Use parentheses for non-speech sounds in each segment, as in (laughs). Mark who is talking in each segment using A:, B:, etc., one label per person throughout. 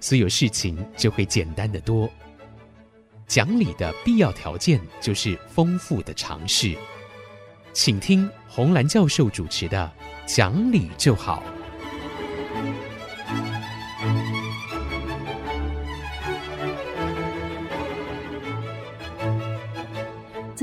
A: 所有事情就会简单得多。讲理的必要条件就是丰富的尝试。请听洪兰教授主持的《讲理就好》。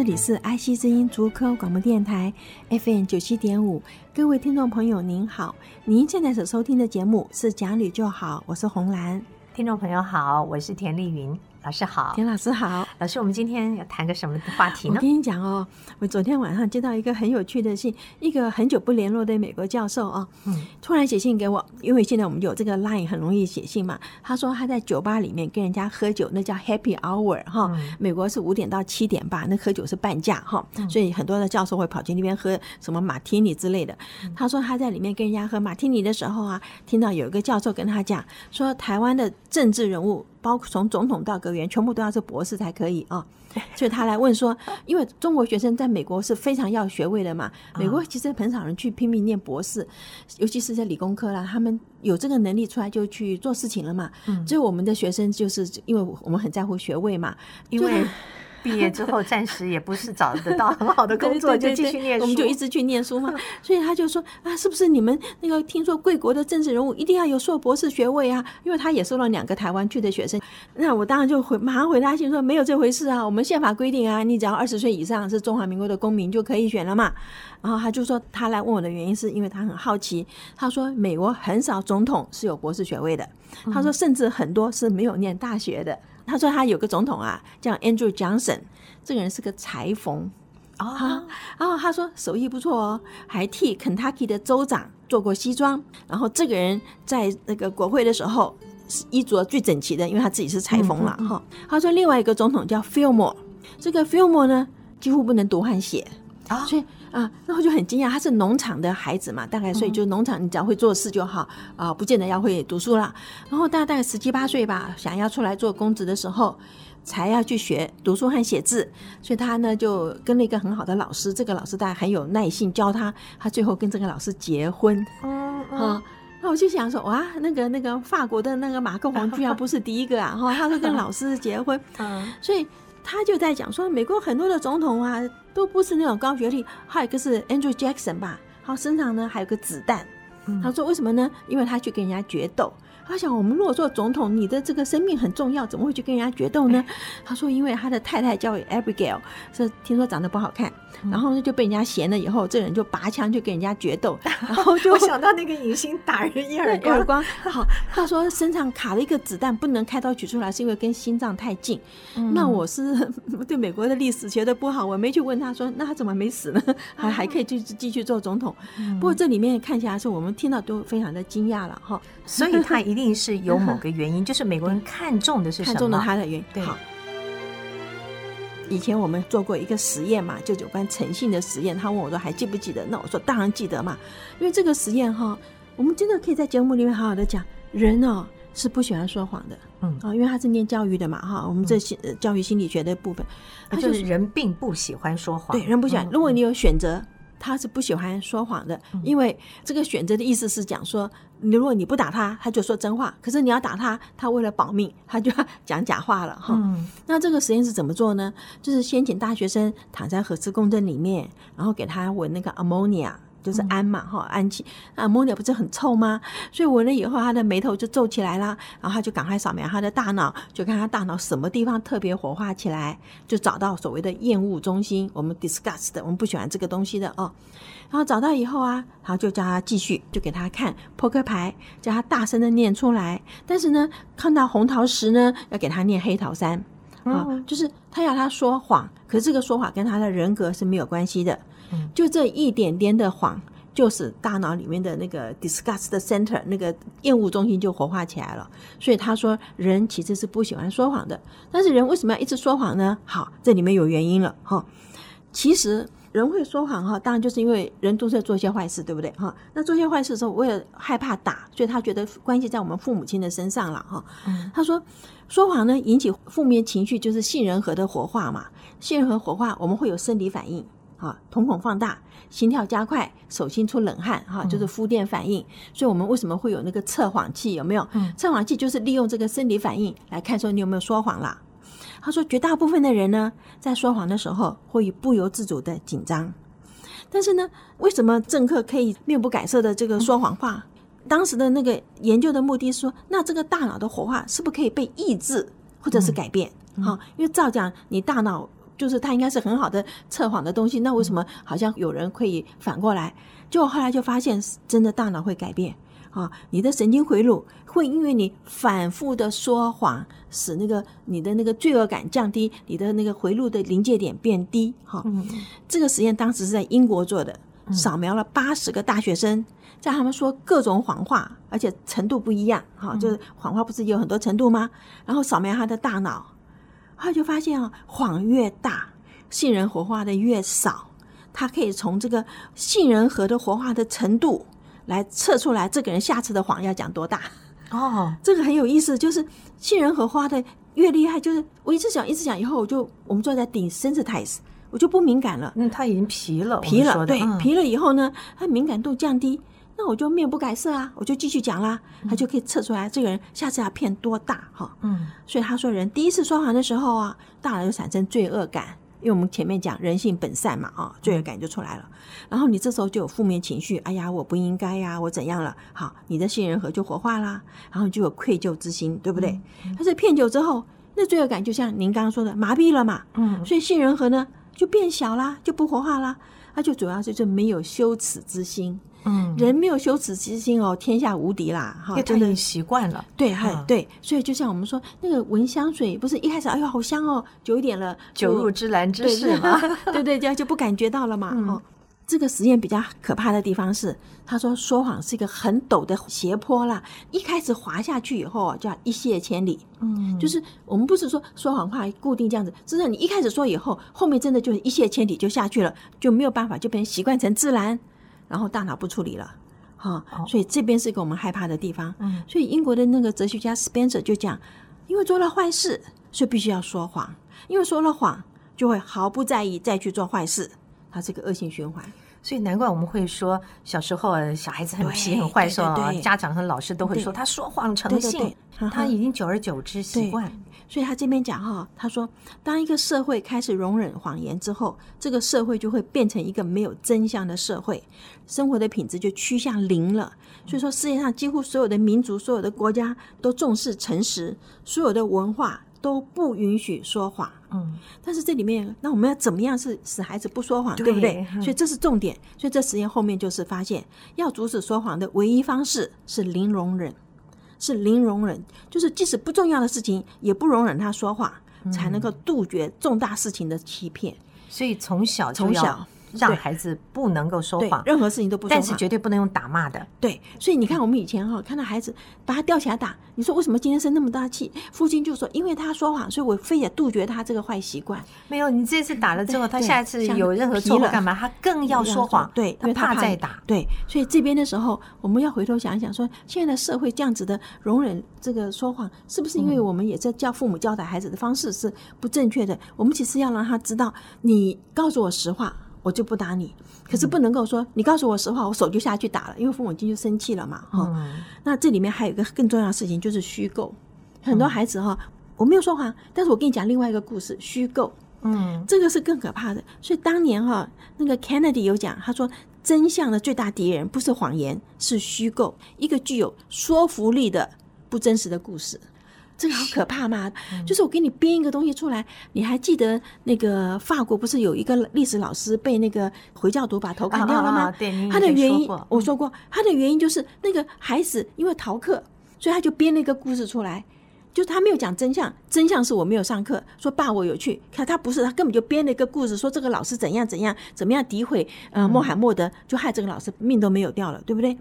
B: 这里是爱惜之音竹科广播电台 FM 九七点五，各位听众朋友您好，您现在所收听的节目是讲理就好，我是红兰，
C: 听众朋友好，我是田丽云。老师好，
B: 田老师好。
C: 老师，我们今天要谈个什么话题呢？
B: 我跟你讲哦，我昨天晚上接到一个很有趣的信，一个很久不联络的美国教授哦，嗯，突然写信给我，因为现在我们有这个 Line 很容易写信嘛。他说他在酒吧里面跟人家喝酒，那叫 Happy Hour 哈，嗯，美国是五点到七点吧，那喝酒是半价哈，所以很多的教授会跑去那边喝什么马提尼之类的。他说他在里面跟人家喝马提尼的时候啊，听到有一个教授跟他讲说，台湾的政治人物。包括从总统到阁员，全部都要是博士才可以啊。所以他来问说，因为中国学生在美国是非常要学位的嘛。美国其实很少人去拼命念博士，尤其是在理工科啦，他们有这个能力出来就去做事情了嘛。所以我们的学生就是因为我们很在乎学位嘛，因为。
C: 毕业之后，暂时也不是找得到很好的工作，就继续念书。
B: 我们就一直去念书嘛。所以他就说啊，是不是你们那个听说贵国的政治人物一定要有硕博士学位啊？因为他也收了两个台湾去的学生。那我当然就回马上回答信说，没有这回事啊。我们宪法规定啊，你只要二十岁以上是中华民国的公民就可以选了嘛。然后他就说，他来问我的原因是因为他很好奇。他说美国很少总统是有博士学位的。他说甚至很多是没有念大学的。他说他有个总统啊，叫 Andrew Johnson，这个人是个裁缝啊，然后他说手艺不错哦，还替 Kentucky 的州长做过西装。然后这个人在那个国会的时候是衣着最整齐的，因为他自己是裁缝了哈。他说另外一个总统叫 Fillmore，这个 Fillmore 呢几乎不能读和写啊，所以啊，然后就很惊讶，他是农场的孩子嘛，大概所以就农场你只要会做事就好啊，不见得要会读书了。然后大概十七八岁吧，想要出来做公职的时候，才要去学读书和写字，所以他呢就跟了一个很好的老师，这个老师大概很有耐性教他，他最后跟这个老师结婚。嗯嗯，那我就想说，哇，那个那个法国的那个马克宏居然不是第一个啊！哈，他说跟老师结婚，(laughs) 嗯，所以。他就在讲说，美国很多的总统啊，都不是那种高学历。还有一个是 Andrew Jackson 吧，他身上呢还有个子弹。他说为什么呢？因为他去跟人家决斗。他想，我们如果做总统，你的这个生命很重要，怎么会去跟人家决斗呢？他说，因为他的太太叫 Abigail，是听说长得不好看，然后呢就被人家嫌了，以后这人就拔枪去跟人家决斗，(laughs) 然后就
C: 想到那个影星打人一耳光。耳光。(laughs)
B: 好，他说身上卡了一个子弹，不能开刀取出来，是因为跟心脏太近。那我是 (laughs) 对美国的历史学的不好，我没去问他说，那他怎么没死呢？还还可以继续继续做总统。不过这里面看起来是我们听到都非常的惊讶了哈。
C: 所以他一定是有某个原因，就是美国人看中的是什么？
B: 看中了他的原因。
C: 对。
B: 好，以前我们做过一个实验嘛，就有关诚信的实验。他问我说还记不记得？那我说当然记得嘛，因为这个实验哈，我们真的可以在节目里面好好的讲。人哦是不喜欢说谎的，嗯啊，因为他是念教育的嘛哈，我们这心教育心理学的部分，
C: 他就是人并不喜欢说谎。
B: 对，人不喜欢。如果你有选择。他是不喜欢说谎的，因为这个选择的意思是讲说，你如果你不打他，他就说真话；可是你要打他，他为了保命，他就要讲假话了哈。嗯、那这个实验是怎么做呢？就是先请大学生躺在核磁共振里面，然后给他闻那个 ammonia。就是氨嘛，哈，氨气，那 ammonia 不是很臭吗？所以闻了以后，他的眉头就皱起来了，然后他就赶快扫描他的大脑，就看他大脑什么地方特别活化起来，就找到所谓的厌恶中心，我们 disgust 的，我们不喜欢这个东西的哦。然后找到以后啊，然后就叫他继续，就给他看扑克牌，叫他大声的念出来。但是呢，看到红桃十呢，要给他念黑桃三，啊、哦，就是他要他说谎，可是这个说法跟他的人格是没有关系的。就这一点点的谎，就是大脑里面的那个 disgust center 那个厌恶中心就活化起来了。所以他说，人其实是不喜欢说谎的。但是人为什么要一直说谎呢？好，这里面有原因了哈。其实人会说谎哈，当然就是因为人都是在做一些坏事，对不对哈？那做一些坏事的时候，为了害怕打，所以他觉得关系在我们父母亲的身上了哈。他说，说谎呢引起负面情绪就是杏仁核的活化嘛，杏仁核活化我们会有生理反应。啊，瞳孔放大，心跳加快，手心出冷汗，哈，就是肤电反应。嗯、所以，我们为什么会有那个测谎器？有没有？嗯、测谎器就是利用这个生理反应来看说你有没有说谎啦。他说，绝大部分的人呢，在说谎的时候会不由自主的紧张。但是呢，为什么政客可以面不改色的这个说谎话？嗯、当时的那个研究的目的是说，那这个大脑的活化是不是可以被抑制或者是改变？哈、因为照讲你大脑。就是它应该是很好的测谎的东西，那为什么好像有人可以反过来？就后来就发现，真的大脑会改变啊！你的神经回路会因为你反复的说谎，使那个你的那个罪恶感降低，你的那个回路的临界点变低。哈，嗯，这个实验当时是在英国做的，扫描了八十个大学生，在他们说各种谎话，而且程度不一样。哈，就是谎话不是有很多程度吗？然后扫描他的大脑。他就发现啊，谎越大，杏仁活化的越少。他可以从这个杏仁核的活化的程度来测出来，这个人下次的谎要讲多大。哦，(laughs) 这个很有意思，就是杏仁核活化的越厉害，就是我一直讲一直讲，以后我就我们坐在 desensitize，我就不敏感了。
C: 嗯，他已经皮了，
B: 皮了，对，嗯、疲了以后呢，他敏感度降低。那我就面不改色啊，我就继续讲啦，他就可以测出来这个人下次要骗多大哈。嗯，所以他说人第一次说谎的时候啊，大脑就产生罪恶感，因为我们前面讲人性本善嘛啊，罪恶感就出来了。然后你这时候就有负面情绪，哎呀，我不应该呀，我怎样了？好，你的杏仁核就活化啦，然后就有愧疚之心，对不对？但是骗久之后，那罪恶感就像您刚刚说的麻痹了嘛。嗯，所以杏仁核呢就变小啦，就不活化啦，它就主要就是没有羞耻之心。嗯，人没有羞耻之心哦，天下无敌啦！哈，
C: 真的习惯了。
B: 对，哈、嗯，对，所以就像我们说，那个闻香水，不是一开始哎呦好香哦，久一点了，
C: 久入芝兰之室嘛，
B: 对 (laughs) 对，这样就不感觉到了嘛。嗯、哦，这个实验比较可怕的地方是，他说说谎是一个很陡的斜坡啦，一开始滑下去以后啊，就要一泻千里。嗯，就是我们不是说说谎话固定这样子，真的你一开始说以后，后面真的就是一泻千里就下去了，就没有办法，就变成习惯成自然。然后大脑不处理了，哈，所以这边是一个我们害怕的地方。嗯，所以英国的那个哲学家 Spencer 就讲，因为做了坏事，所以必须要说谎，因为说了谎，就会毫不在意再去做坏事，它是个恶性循环。
C: 所以难怪我们会说，小时候小孩子很皮很坏，说家长和老师都会说他说谎成性，他已经久而久之习惯。
B: 所以他这边讲哈，他说，当一个社会开始容忍谎言之后，这个社会就会变成一个没有真相的社会，生活的品质就趋向零了。所以说，世界上几乎所有的民族、所有的国家都重视诚实，所有的文化都不允许说谎。嗯，但是这里面，那我们要怎么样是使孩子不说谎，对，对不对？所以这是重点。所以这实验后面就是发现，要阻止说谎的唯一方式是零容忍。是零容忍，就是即使不重要的事情，也不容忍他说谎，嗯、才能够杜绝重大事情的欺骗。
C: 所以从小从小。让孩子不能够说谎，
B: 任何事情都不说谎，
C: 但是绝对不能用打骂的。
B: 对，所以你看，我们以前哈看到孩子把他吊起来打，你说为什么今天生那么大气？父亲就说，因为他说谎，所以我非得杜绝他这个坏习惯。
C: 没有，你这次打了之后，他下一次有任何错误干嘛？他更要说谎，
B: 对，
C: 因为他怕再打。
B: 对，所以这边的时候，我们要回头想一想，说现在的社会这样子的容忍这个说谎，是不是因为我们也在教父母教导孩子的方式是不正确的？我们其实要让他知道，你告诉我实话。我就不打你，可是不能够说你告诉我实话，我手就下去打了，因为父母亲就生气了嘛，哈、嗯。那这里面还有一个更重要的事情，就是虚构。很多孩子哈，我没有说谎，但是我跟你讲另外一个故事，虚构，嗯，这个是更可怕的。所以当年哈，那个 Kennedy 有讲，他说真相的最大敌人不是谎言，是虚构，一个具有说服力的不真实的故事。这个好可怕吗？(laughs) 嗯、就是我给你编一个东西出来，你还记得那个法国不是有一个历史老师被那个回教徒把头砍掉了吗？
C: 啊啊、对，
B: 他的原因我说过，他的原因就是那个孩子因为逃课，所以他就编了一个故事出来。就是他没有讲真相，真相是我没有上课。说爸，我有去看，他不是，他根本就编了一个故事，说这个老师怎样怎样，怎么样诋毁呃穆罕默德，就害这个老师命都没有掉了，对不对？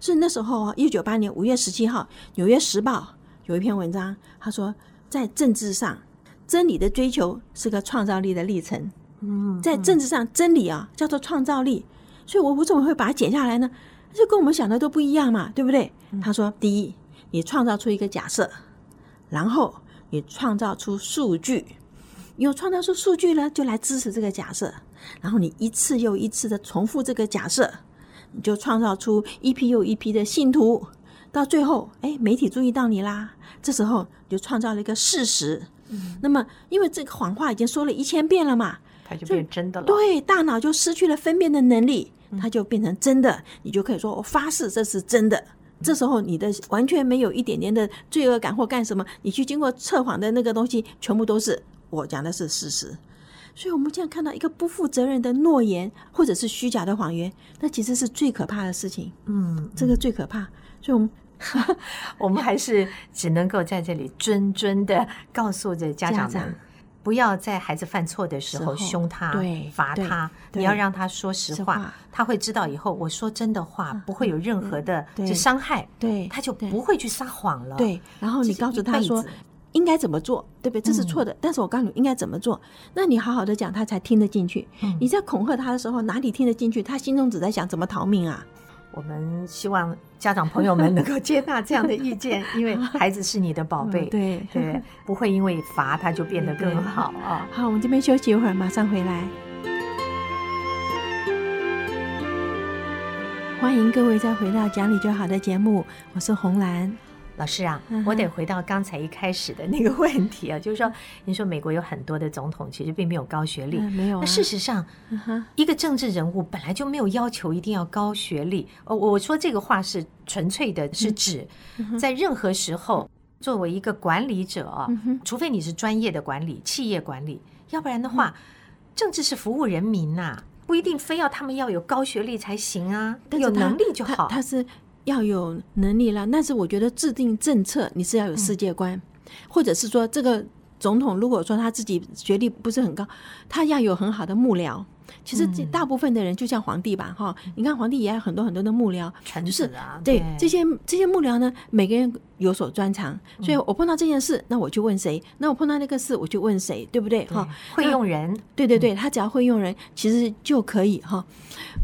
B: 是那时候啊，一九九八年五月十七号，《纽约时报》有一篇文章，他说在政治上，真理的追求是个创造力的历程。嗯，在政治上，真理啊叫做创造力。所以我我怎么会把它剪下来呢？就跟我们想的都不一样嘛，对不对？他说，第一，你创造出一个假设。然后你创造出数据，有创造出数据呢，就来支持这个假设。然后你一次又一次的重复这个假设，你就创造出一批又一批的信徒。到最后，哎，媒体注意到你啦，这时候你就创造了一个事实。嗯，那么因为这个谎话已经说了一千遍了嘛，
C: 它就变真的了。
B: 对，大脑就失去了分辨的能力，它就变成真的。你就可以说，我发誓这是真的。这时候你的完全没有一点点的罪恶感或干什么，你去经过测谎的那个东西，全部都是我讲的是事实。所以，我们这样看到一个不负责任的诺言或者是虚假的谎言，那其实是最可怕的事情。嗯，这个最可怕。所以，我们 (laughs)
C: 我们还是只能够在这里谆谆的告诉着家长们。不要在孩子犯错的时候凶他、罚他，你要让他说实话，他会知道以后我说真的话不会有任何的这伤害，对，他就不会去撒谎了。
B: 对，然后你告诉他说应该怎么做，对不对？这是错的，但是我告诉你应该怎么做，那你好好的讲，他才听得进去。你在恐吓他的时候，哪里听得进去？他心中只在想怎么逃命啊。
C: 我们希望家长朋友们能够接纳这样的意见，因为孩子是你的宝贝，对对，不会因为罚他就变得更好啊。
B: 好，我们这边休息一会儿，马上回来。欢迎各位再回到讲理就好的节目，我是红兰。
C: 老师啊，我得回到刚才一开始的那个问题啊，就是说，你说美国有很多的总统其实并没有高学历，没有。那事实上，一个政治人物本来就没有要求一定要高学历。哦，我说这个话是纯粹的，是指在任何时候，作为一个管理者啊，除非你是专业的管理、企业管理，要不然的话，政治是服务人民呐，不一定非要他们要有高学历才行啊，有能力就好。
B: 他是。要有能力了，但是我觉得制定政策你是要有世界观，嗯、或者是说这个总统如果说他自己学历不是很高，他要有很好的幕僚。其实这大部分的人就像皇帝吧，哈、嗯，你看皇帝也有很多很多的幕僚，
C: 臣子啊，
B: 对，对这些这些幕僚呢，每个人有所专长，所以我碰到这件事，那我就问谁？那我碰到那个事，我就问谁？对不对？哈，
C: 会用人，
B: 对对对，他只要会用人，其实就可以哈。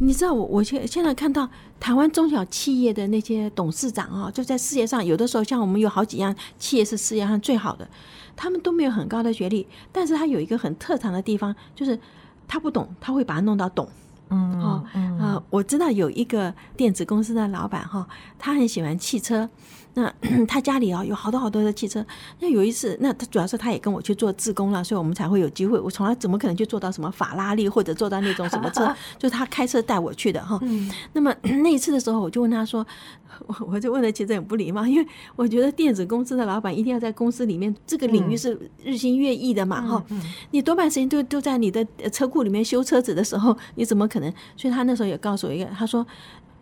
B: 你知道我我现现在看到台湾中小企业的那些董事长啊，就在事业上，有的时候像我们有好几样企业是世界上最好的，他们都没有很高的学历，但是他有一个很特长的地方，就是。他不懂，他会把它弄到懂。嗯，哦，呃，我知道有一个电子公司的老板哈，他很喜欢汽车。那 (clears throat) 他家里啊有好多好多的汽车。那有一次，那他主要是他也跟我去做志工了，所以我们才会有机会。我从来怎么可能去做到什么法拉利或者做到那种什么车？(laughs) 就他开车带我去的哈。那么 (clears throat) 那一次的时候，我就问他说，我我就问的其实很不礼貌，因为我觉得电子公司的老板一定要在公司里面这个领域是日新月异的嘛哈。你多半时间都都在你的车库里面修车子的时候，你怎么可能？所以他那时候也告诉我一个，他说。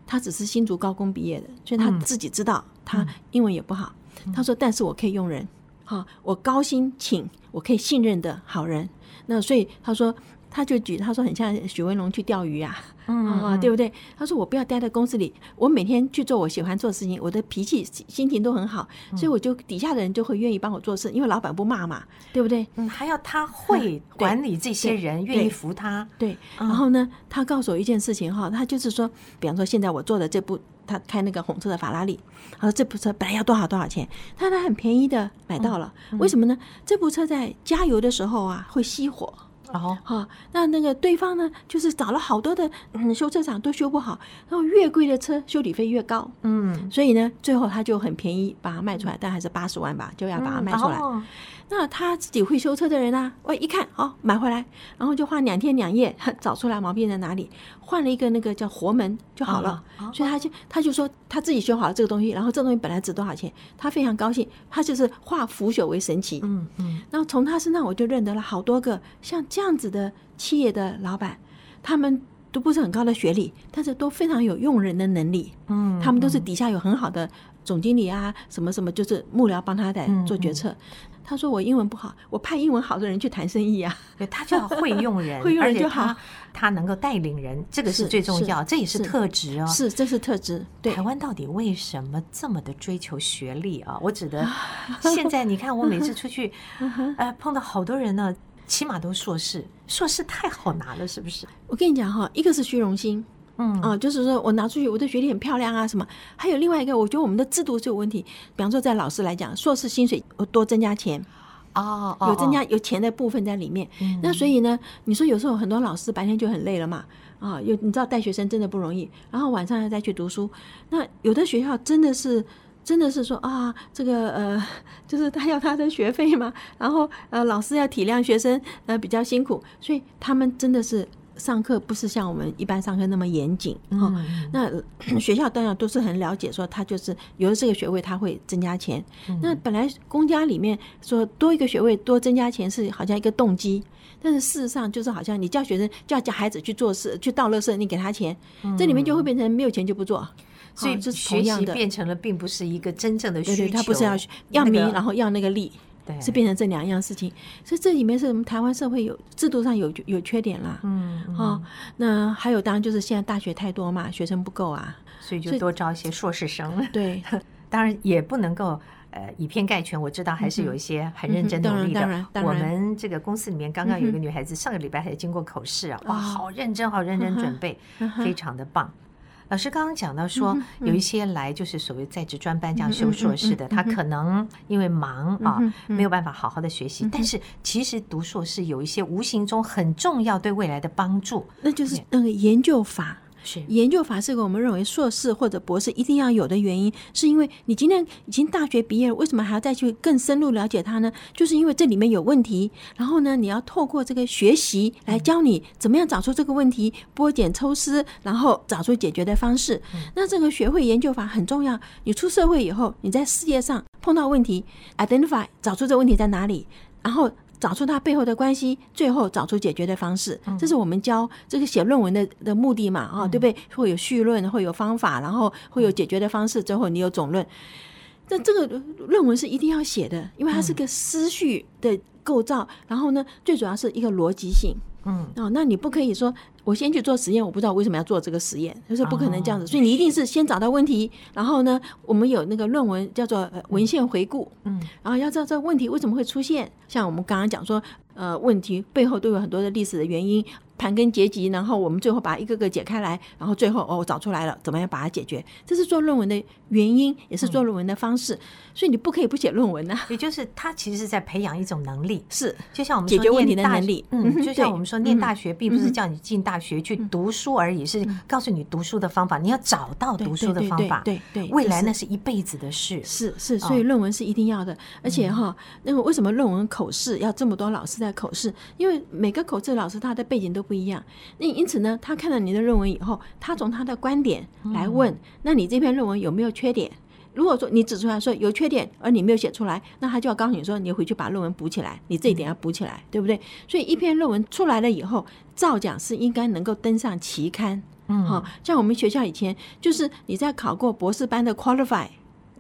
B: 他只是新竹高工毕业的，所以他自己知道他英文也不好。他说：“但是我可以用人，好，我高薪请我可以信任的好人。”那所以他说。他就举他说很像许文龙去钓鱼啊，嗯，啊，对不对？他说我不要待在公司里，我每天去做我喜欢做的事情，我的脾气心情都很好，所以我就底下的人就会愿意帮我做事，因为老板不骂嘛，对不对？
C: 嗯，还要他会管理这些人，愿意服他。
B: 对，然后呢，他告诉我一件事情哈，他就是说，比方说现在我做的这部，他开那个红色的法拉利，他说这部车本来要多少多少钱，他他很便宜的买到了，为什么呢？这部车在加油的时候啊会熄火。哦，好，那那个对方呢，就是找了好多的嗯修车厂都修不好，然后越贵的车修理费越高，嗯，所以呢，最后他就很便宜把它卖出来，但还是八十万吧，就要把它卖出来。嗯哦那他自己会修车的人啊，我一看，哦，买回来，然后就花两天两夜 (laughs) 找出来毛病在哪里，换了一个那个叫活门就好了。所以他就他就说他自己修好了这个东西，然后这东西本来值多少钱，他非常高兴，他就是化腐朽为神奇。嗯嗯。然后从他身上我就认得了好多个像这样子的企业的老板，他们。都不是很高的学历，但是都非常有用人的能力。嗯，他们都是底下有很好的总经理啊，什么什么，就是幕僚帮他在做决策。他说我英文不好，我派英文好的人去谈生意啊。
C: 对，他就要会用人，(laughs)
B: 会用人就好。
C: 他能够带领人，这个是最重要，这也是特质哦。
B: 是，这是特质。对，
C: 台湾到底为什么这么的追求学历啊？我指的 (laughs) 现在，你看我每次出去，(laughs) 呃，碰到好多人呢，起码都硕士，硕士太好拿了，是不是？
B: 我跟你讲哈，一个是虚荣心。嗯啊，就是说我拿出去，我的学历很漂亮啊，什么？还有另外一个，我觉得我们的制度是有问题。比方说，在老师来讲，硕士薪水多增加钱，
C: 哦，
B: 有增加有钱的部分在里面。那所以呢，你说有时候很多老师白天就很累了嘛，啊，有你知道带学生真的不容易，然后晚上要再去读书。那有的学校真的是真的是说啊，这个呃，就是他要他的学费嘛，然后呃，老师要体谅学生呃比较辛苦，所以他们真的是。上课不是像我们一般上课那么严谨哈，那学校当然都是很了解，说他就是有了这个学位，他会增加钱。那本来公家里面说多一个学位多增加钱是好像一个动机，但是事实上就是好像你叫学生叫叫孩子去做事去倒垃圾，你给他钱，这里面就会变成没有钱就不做，
C: 所以这学习变成了并不是一个真正的需求，
B: 他不是要要名然后要那个利。对，是变成这两样事情，所以这里面是我们台湾社会有制度上有有缺点啦。嗯，哦，那还有当然就是现在大学太多嘛，学生不够啊，
C: 所以就多招一些硕士生。
B: 对，(laughs)
C: 当然也不能够呃以偏概全，我知道还是有一些很认真努力的。我们这个公司里面刚刚有一个女孩子，上个礼拜还经过口试啊，哇，好认真，好认真准备，非常的棒。老师刚刚讲到说，有一些来就是所谓在职专班这样修硕士的，他可能因为忙啊，没有办法好好的学习。但是其实读硕士有一些无形中很重要对未来的帮助，
B: 那就是那个研究法。是研究法是个我们认为硕士或者博士一定要有的原因，是因为你今天已经大学毕业了，为什么还要再去更深入了解它呢？就是因为这里面有问题，然后呢，你要透过这个学习来教你怎么样找出这个问题，剥茧抽丝，然后找出解决的方式。那这个学会研究法很重要。你出社会以后，你在事业上碰到问题，identify 找出这个问题在哪里，然后。找出它背后的关系，最后找出解决的方式，这是我们教这个写论文的的目的嘛？啊，对不对？会有绪论，会有方法，然后会有解决的方式，最后你有总论。那这个论文是一定要写的，因为它是个思绪的构造，然后呢，最主要是一个逻辑性。嗯，哦，那你不可以说。我先去做实验，我不知道为什么要做这个实验，就是不可能这样子，所以你一定是先找到问题，然后呢，我们有那个论文叫做文献回顾，嗯，然后要知道这个问题为什么会出现，像我们刚刚讲说，呃，问题背后都有很多的历史的原因。盘根结节，然后我们最后把它一个个解开来，然后最后哦，我找出来了，怎么样把它解决？这是做论文的原因，也是做论文的方式。嗯、所以你不可以不写论文啊。
C: 也就是他其实是在培养一种能力，
B: 是
C: 就像我们
B: 解决问题的能力。
C: 嗯，就像我们说念大学，并不是叫你进大学去读书而已，嗯、是告诉你读书的方法，你要找到读书的方法。
B: 对对，对，对，
C: 未来那是一辈子的事。
B: 是是，所以论文是一定要的。而且哈，那个为什么论文口试要这么多老师在口试？因为每个口试老师他的背景都不一样。那因此呢，他看了你的论文以后，他从他的观点来问：那你这篇论文有没有缺点？如果说你指出来说有缺点，而你没有写出来，那他就要告诉你说，你回去把论文补起来，你这一点要补起来，对不对？所以一篇论文出来了以后，照讲是应该能够登上期刊。嗯，好，像我们学校以前就是你在考过博士班的 qualify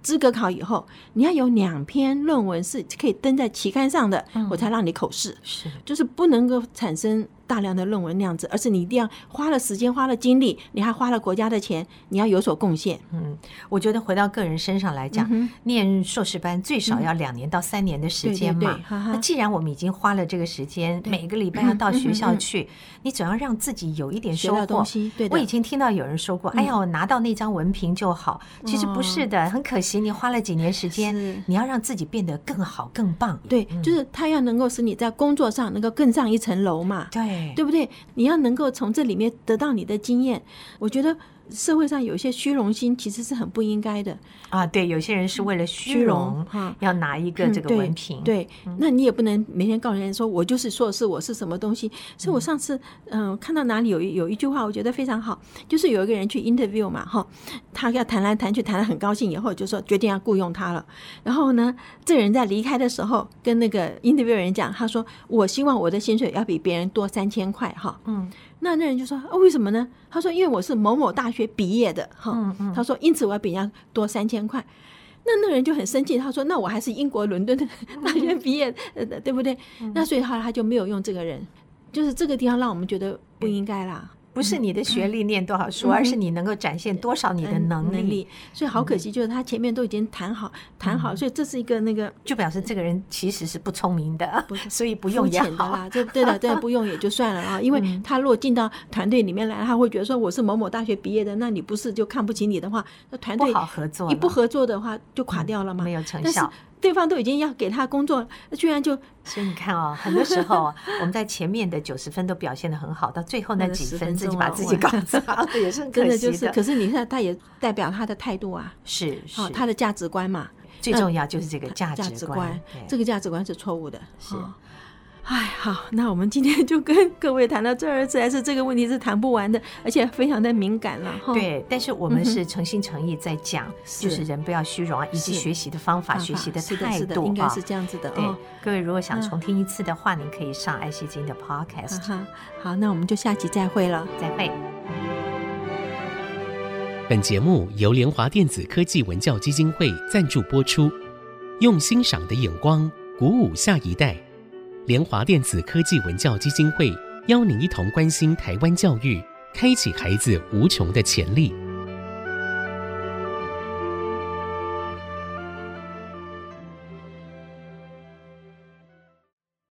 B: 资格考以后，你要有两篇论文是可以登在期刊上的，我才让你口试。是，就是不能够产生。大量的论文那样子，而是你一定要花了时间、花了精力，你还花了国家的钱，你要有所贡献。
C: 嗯，我觉得回到个人身上来讲，嗯、念硕士班最少要两年到三年的时间嘛。对对对，那既然我们已经花了这个时间，每个礼拜要到学校去，嗯、你总要让自己有一点收获。东西对，我以前听到有人说过：“嗯、哎呀，我拿到那张文凭就好。”其实不是的，很可惜，你花了几年时间，你要让自己变得更好、更棒。
B: 对，嗯、就是他要能够使你在工作上能够更上一层楼嘛。
C: 对。
B: 对不对？你要能够从这里面得到你的经验，我觉得。社会上有一些虚荣心，其实是很不应该的
C: 啊。对，有些人是为了虚荣，要拿一个这个文凭。
B: 对，那你也不能每天告诉人家说，我就是硕士，我是什么东西。所以我上次嗯看到哪里有有一句话，我觉得非常好，就是有一个人去 interview 嘛，哈，他要谈来谈去，谈得很高兴，以后就说决定要雇佣他了。然后呢，这个人在离开的时候，跟那个 interview 人讲，他说：“我希望我的薪水要比别人多三千块，哈。”嗯。那那人就说：“啊，为什么呢？”他说：“因为我是某某大学毕业的，哈、嗯嗯。”他说：“因此我要比人家多三千块。”那那人就很生气，他说：“那我还是英国伦敦的大学毕业，的，(laughs) 对不对？”嗯、那所以后来他就没有用这个人，就是这个地方让我们觉得不应该啦。
C: 不是你的学历念多少书，嗯、而是你能够展现多少你的能力。
B: 所以好可惜，就是他前面都已经谈好，嗯、谈好，所以这是一个那个，
C: 就表示这个人其实是不聪明的，所以不用也好
B: 啦。这对的，对的，不用也就算了啊。因为他如果进到团队里面来，他会觉得说我是某某大学毕业的，那你不是就看不起你的话，那团队
C: 不好合作，
B: 一不合作的话就垮掉了嘛，
C: 没有成效。
B: 对方都已经要给他工作，居然就……
C: 所以你看哦，很多时候 (laughs) 我们在前面的九十分都表现的很好，到最后那几分自己把自己搞砸了，也是 (laughs)
B: 真的就是。可是你看，他也代表他的态度啊，
C: 是是。
B: 他的价值观嘛，
C: 最重要就是这个价值观，
B: 这个价值观是错误的，是。哎，好，那我们今天就跟各位谈到这儿，实在是这个问题是谈不完的，而且非常的敏感了。
C: 对，但是我们是诚心诚意在讲，就是人不要虚荣啊，以及学习的方法、学习的态度啊，
B: 应该是这样子的。
C: 对，各位如果想重听一次的话，您可以上爱惜金的 Podcast。
B: 好，那我们就下集再会了，
C: 再会。
A: 本节目由联华电子科技文教基金会赞助播出，用欣赏的眼光鼓舞下一代。联华电子科技文教基金会邀您一同关心台湾教育，开启孩子无穷的潜力。